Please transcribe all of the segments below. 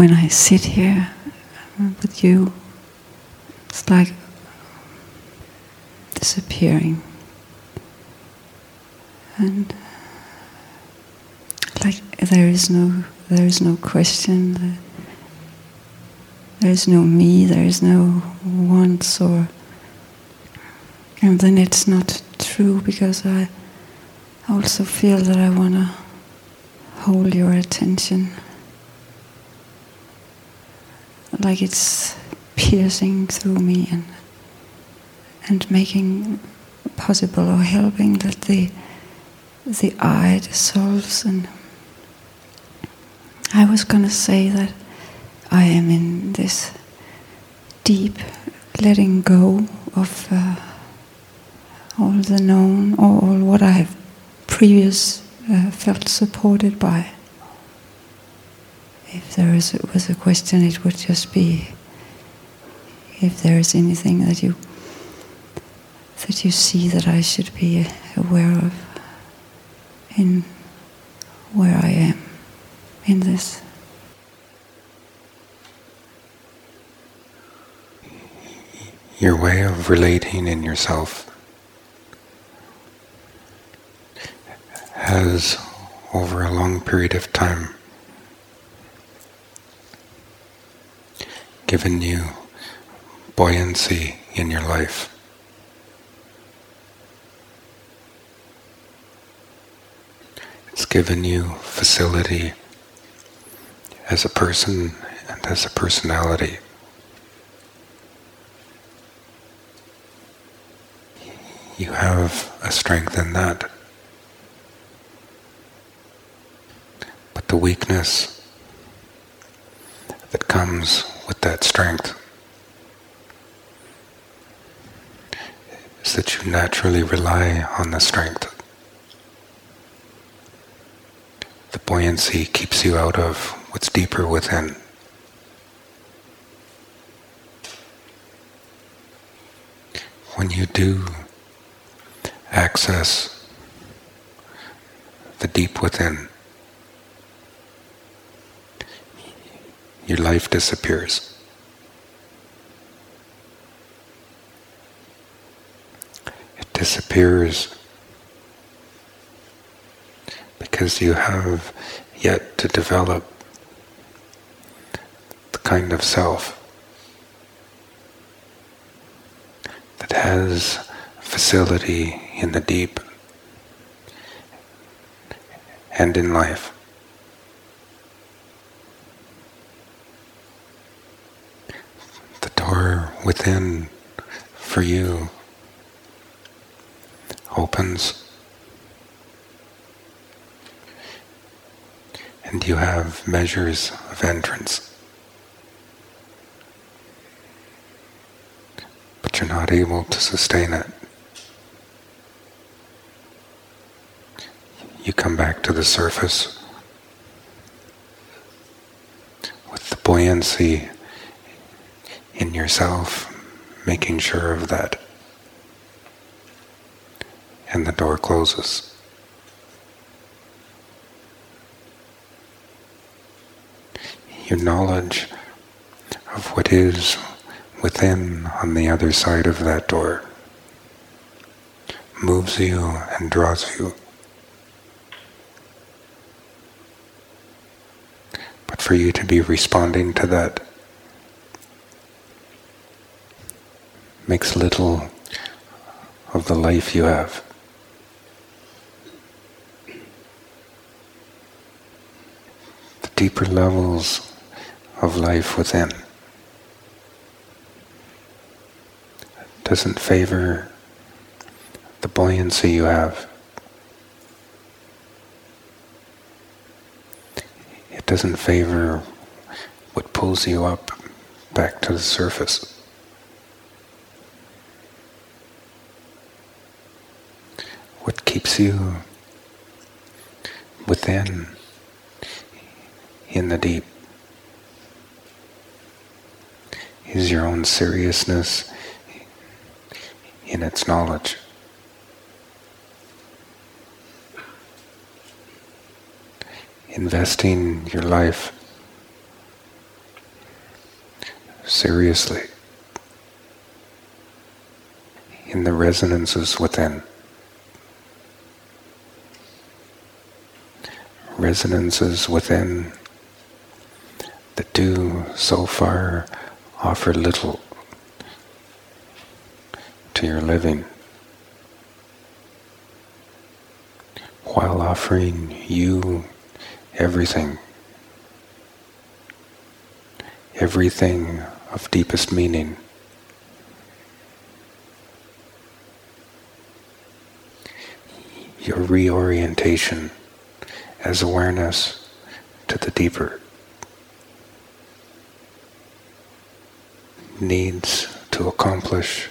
when I sit here with you, it's like disappearing. And like there is no there is no question there is no me there is no wants or and then it's not true because I also feel that I want to hold your attention like it's piercing through me and and making possible or helping that the the I dissolves and I was going to say that I am in this deep letting go of uh, all the known or all what I have previous uh, felt supported by. If there is, was a question, it would just be if there is anything that you that you see that I should be aware of in where I am in this. Your way of relating in yourself has, over a long period of time, given you buoyancy in your life. It's given you facility as a person and as a personality. You have a strength in that. But the weakness that comes with that strength is that you naturally rely on the strength. The buoyancy keeps you out of what's deeper within. When you do access the deep within, your life disappears. It disappears because you have yet to develop the kind of self that has facility in the deep and in life. The door within for you opens and you have measures of entrance. But you're not able to sustain it. You come back to the surface with the buoyancy yourself, making sure of that. And the door closes. Your knowledge of what is within on the other side of that door moves you and draws you. But for you to be responding to that makes little of the life you have. The deeper levels of life within. doesn't favor the buoyancy you have. It doesn't favor what pulls you up back to the surface. What keeps you within, in the deep, is your own seriousness in its knowledge. Investing your life seriously in the resonances within. Resonances within that do so far offer little to your living while offering you everything, everything of deepest meaning. Your reorientation as awareness to the deeper needs to accomplish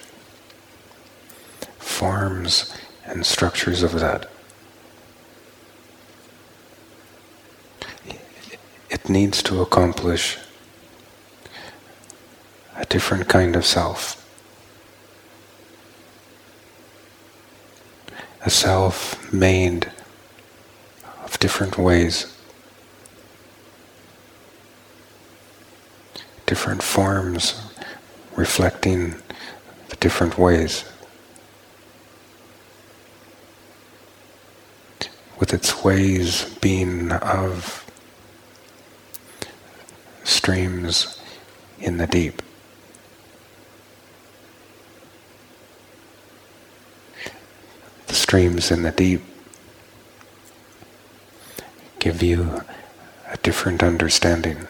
forms and structures of that. It needs to accomplish a different kind of self. A self made different ways, different forms reflecting the different ways. With its ways being of streams in the deep. The streams in the deep give you a different understanding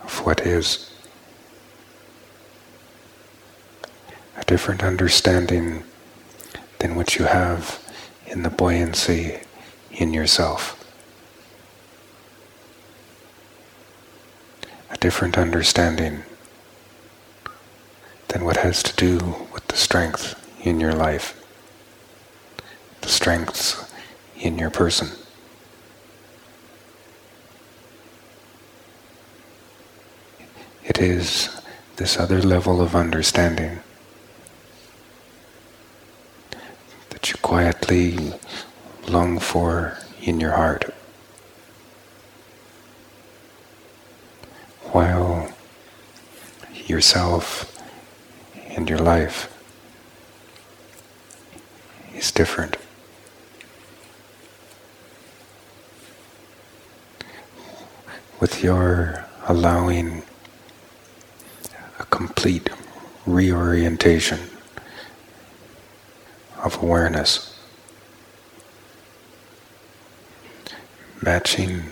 of what is. A different understanding than what you have in the buoyancy in yourself. A different understanding than what has to do with the strength in your life, the strengths in your person. It is this other level of understanding that you quietly long for in your heart. While yourself and your life is different. With your allowing a complete reorientation of awareness, matching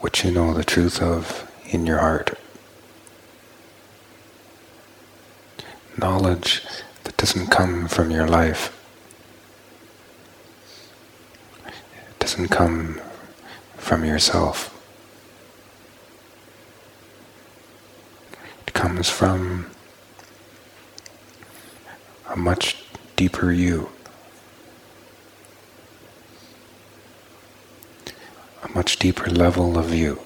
what you know the truth of in your heart. Knowledge that doesn't come from your life, it doesn't come from yourself. Comes from a much deeper you, a much deeper level of you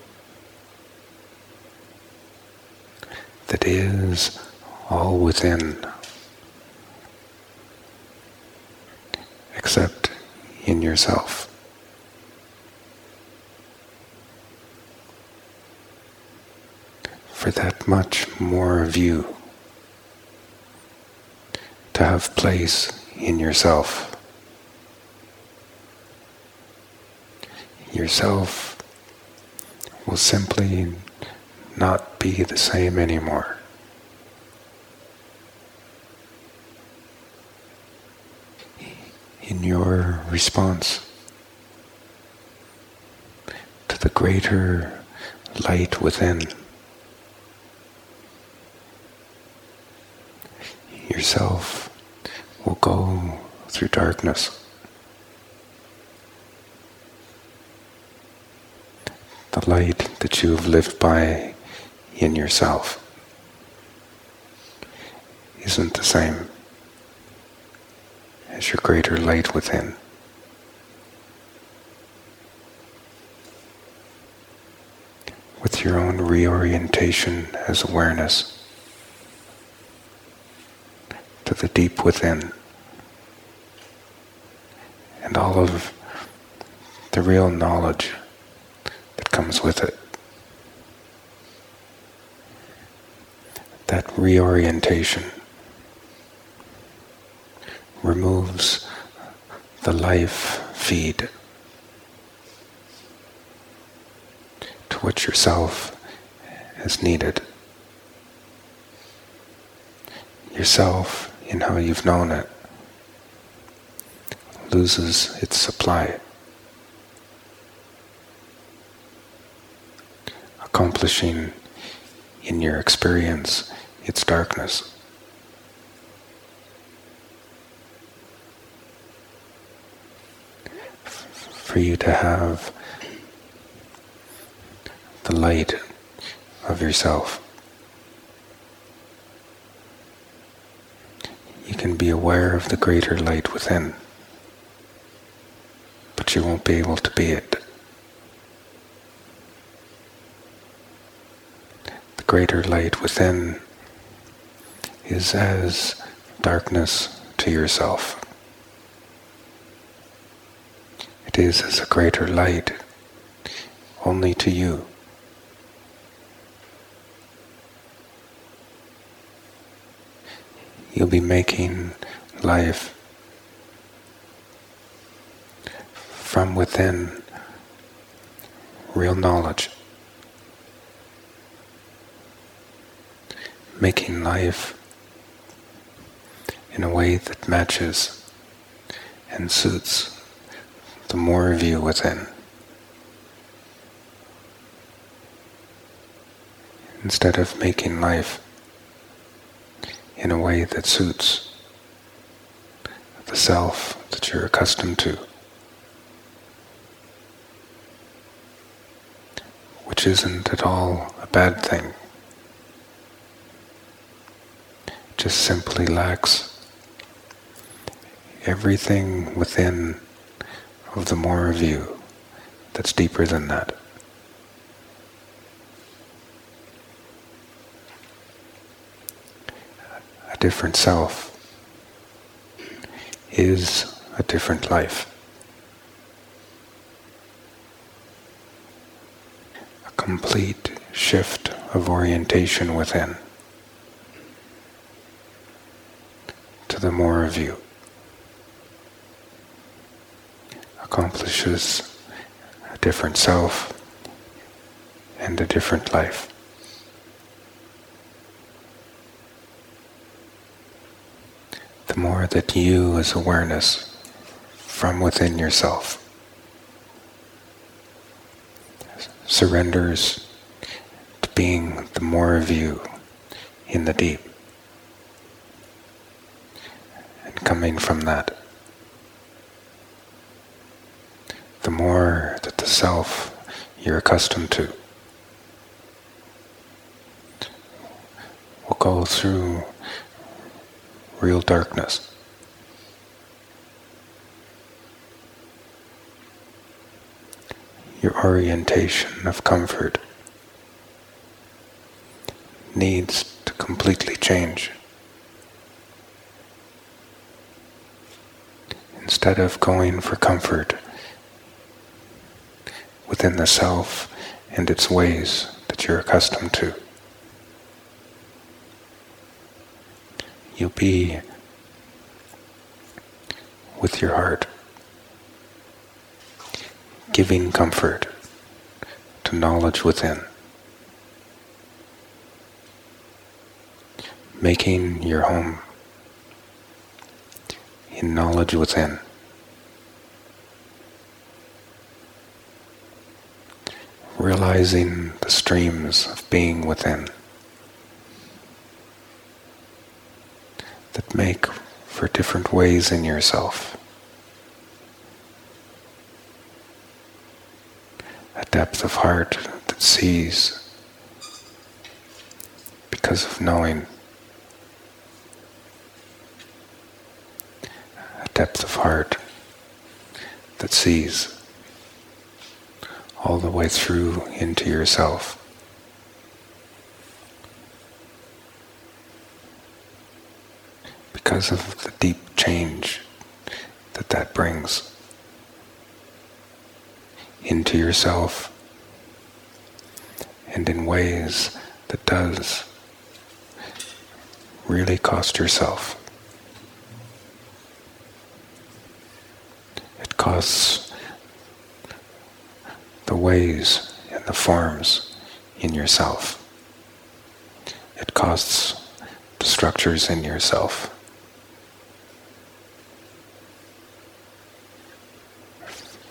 that is all within, except in yourself. For that much more of you to have place in yourself. Yourself will simply not be the same anymore. In your response to the greater light within. Yourself will go through darkness. The light that you have lived by in yourself isn't the same as your greater light within. With your own reorientation as awareness to the deep within. And all of the real knowledge that comes with it. that reorientation removes the life feed to which yourself is needed. Yourself, in how you've known it, loses its supply. Accomplishing in your experience its darkness. For you to have the light of yourself. Can be aware of the greater light within, but you won't be able to be it. The greater light within is as darkness to yourself. It is as a greater light only to you. You'll be making life from within real knowledge. Making life in a way that matches and suits the more of you within. Instead of making life in a way that suits the self that you're accustomed to, which isn't at all a bad thing. Just simply lacks everything within of the more of you that's deeper than that. Different self is a different life. A complete shift of orientation within to the more of you accomplishes a different self and a different life. More that you as awareness from within yourself. Surrenders to being the more of you in the deep. And coming from that the more that the self you're accustomed to will go through real darkness. Your orientation of comfort needs to completely change. Instead of going for comfort within the self and its ways that you're accustomed to. You'll be with your heart, giving comfort to knowledge within, making your home in knowledge within. Realizing the streams of being within. That make for different ways in yourself. A depth of heart that sees because of knowing. A depth of heart that sees all the way through into yourself. Because of the deep change that that brings into yourself and in ways that does really cost yourself. It costs the ways and the forms in yourself. It costs the structures in yourself.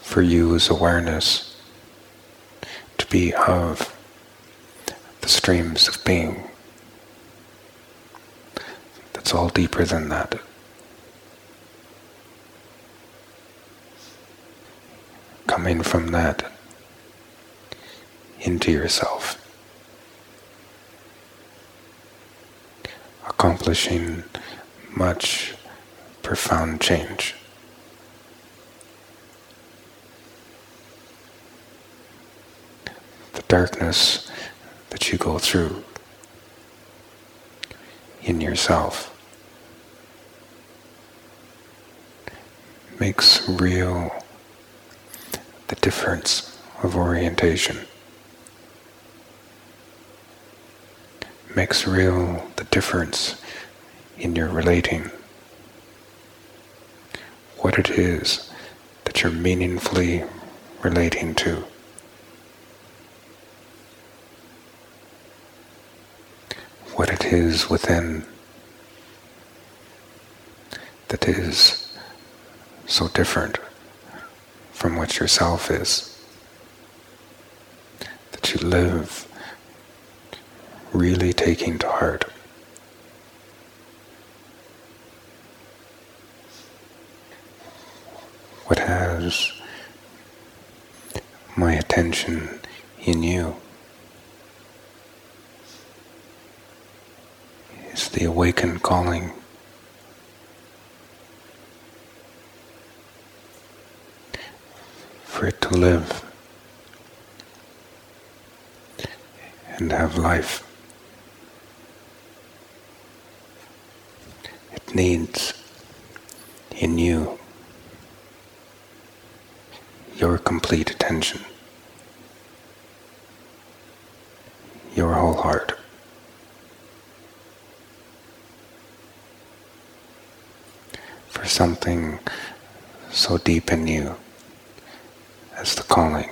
For you as awareness to be of the streams of being. That's all deeper than that. Coming from that into yourself. Accomplishing much profound change. Darkness that you go through in yourself makes real the difference of orientation. Makes real the difference in your relating. What it is that you're meaningfully relating to. What it is within that is so different from what yourself is. That you live really taking to heart. What has my attention in you is the awakened calling for it to live and have life. It needs in you your complete attention, your whole heart. For something so deep in you as the calling.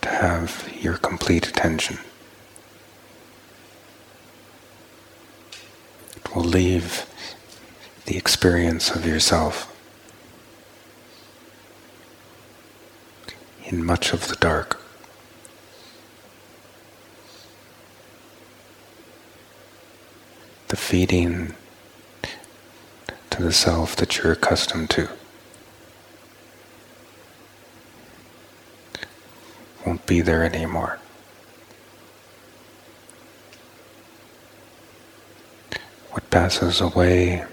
To have your complete attention. It will leave the experience of yourself in much of the dark. The feeding to the self that you're accustomed to. won't be there anymore. What passes away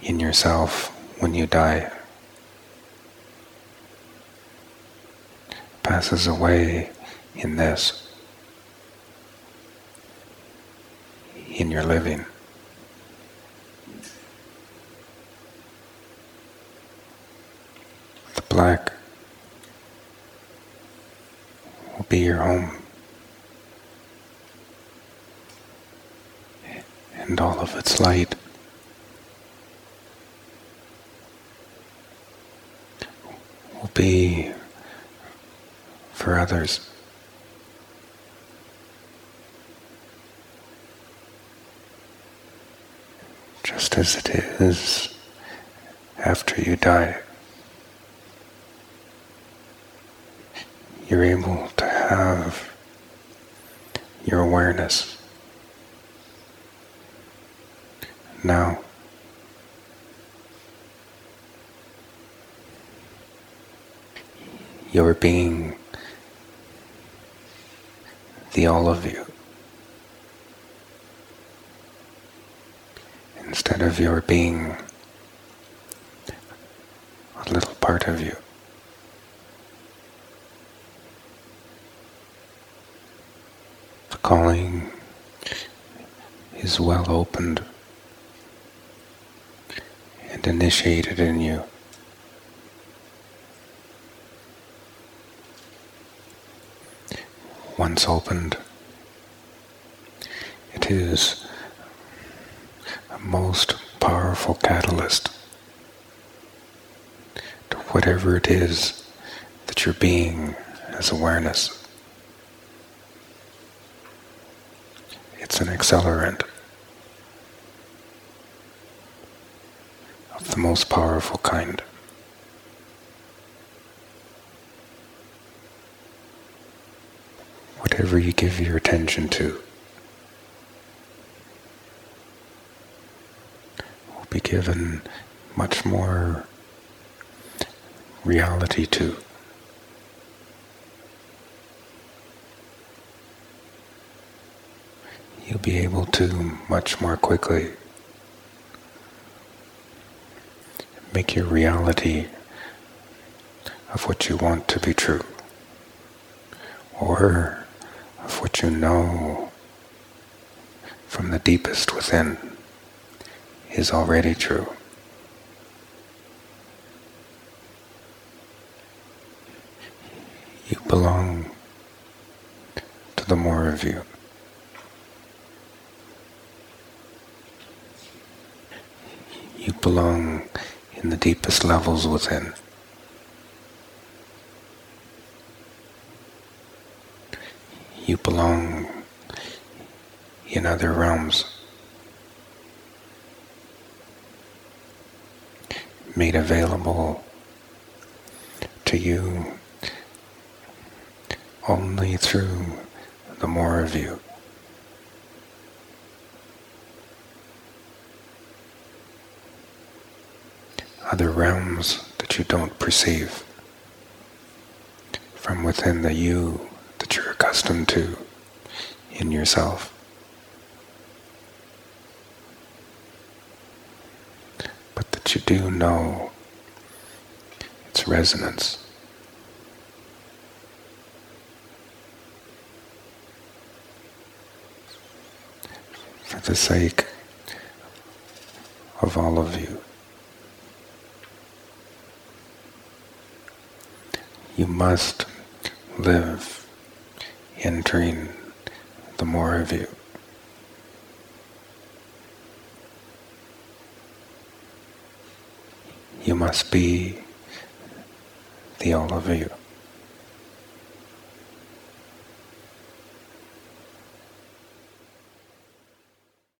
in yourself when you die passes away in this, in your living. Black be your home. And all of its light will be for others. Just as it is after you die. You're able to have your awareness now. Your being, the all of you, instead of your being a little part of you. Calling is well opened and initiated in you. Once opened, it is a most powerful catalyst to whatever it is that you're being as awareness. It's an accelerant of the most powerful kind. Whatever you give your attention to will be given much more reality to. You'll be able to much more quickly make your reality of what you want to be true or of what you know from the deepest within is already true. You belong to the more of you. Belong in the deepest levels within. You belong in other realms. Made available to you only through the more of you. Other realms that you don't perceive from within the you that you're accustomed to in yourself. But that you do know its resonance. For the sake of all of you. You must live entering the more of you. You must be the all of you.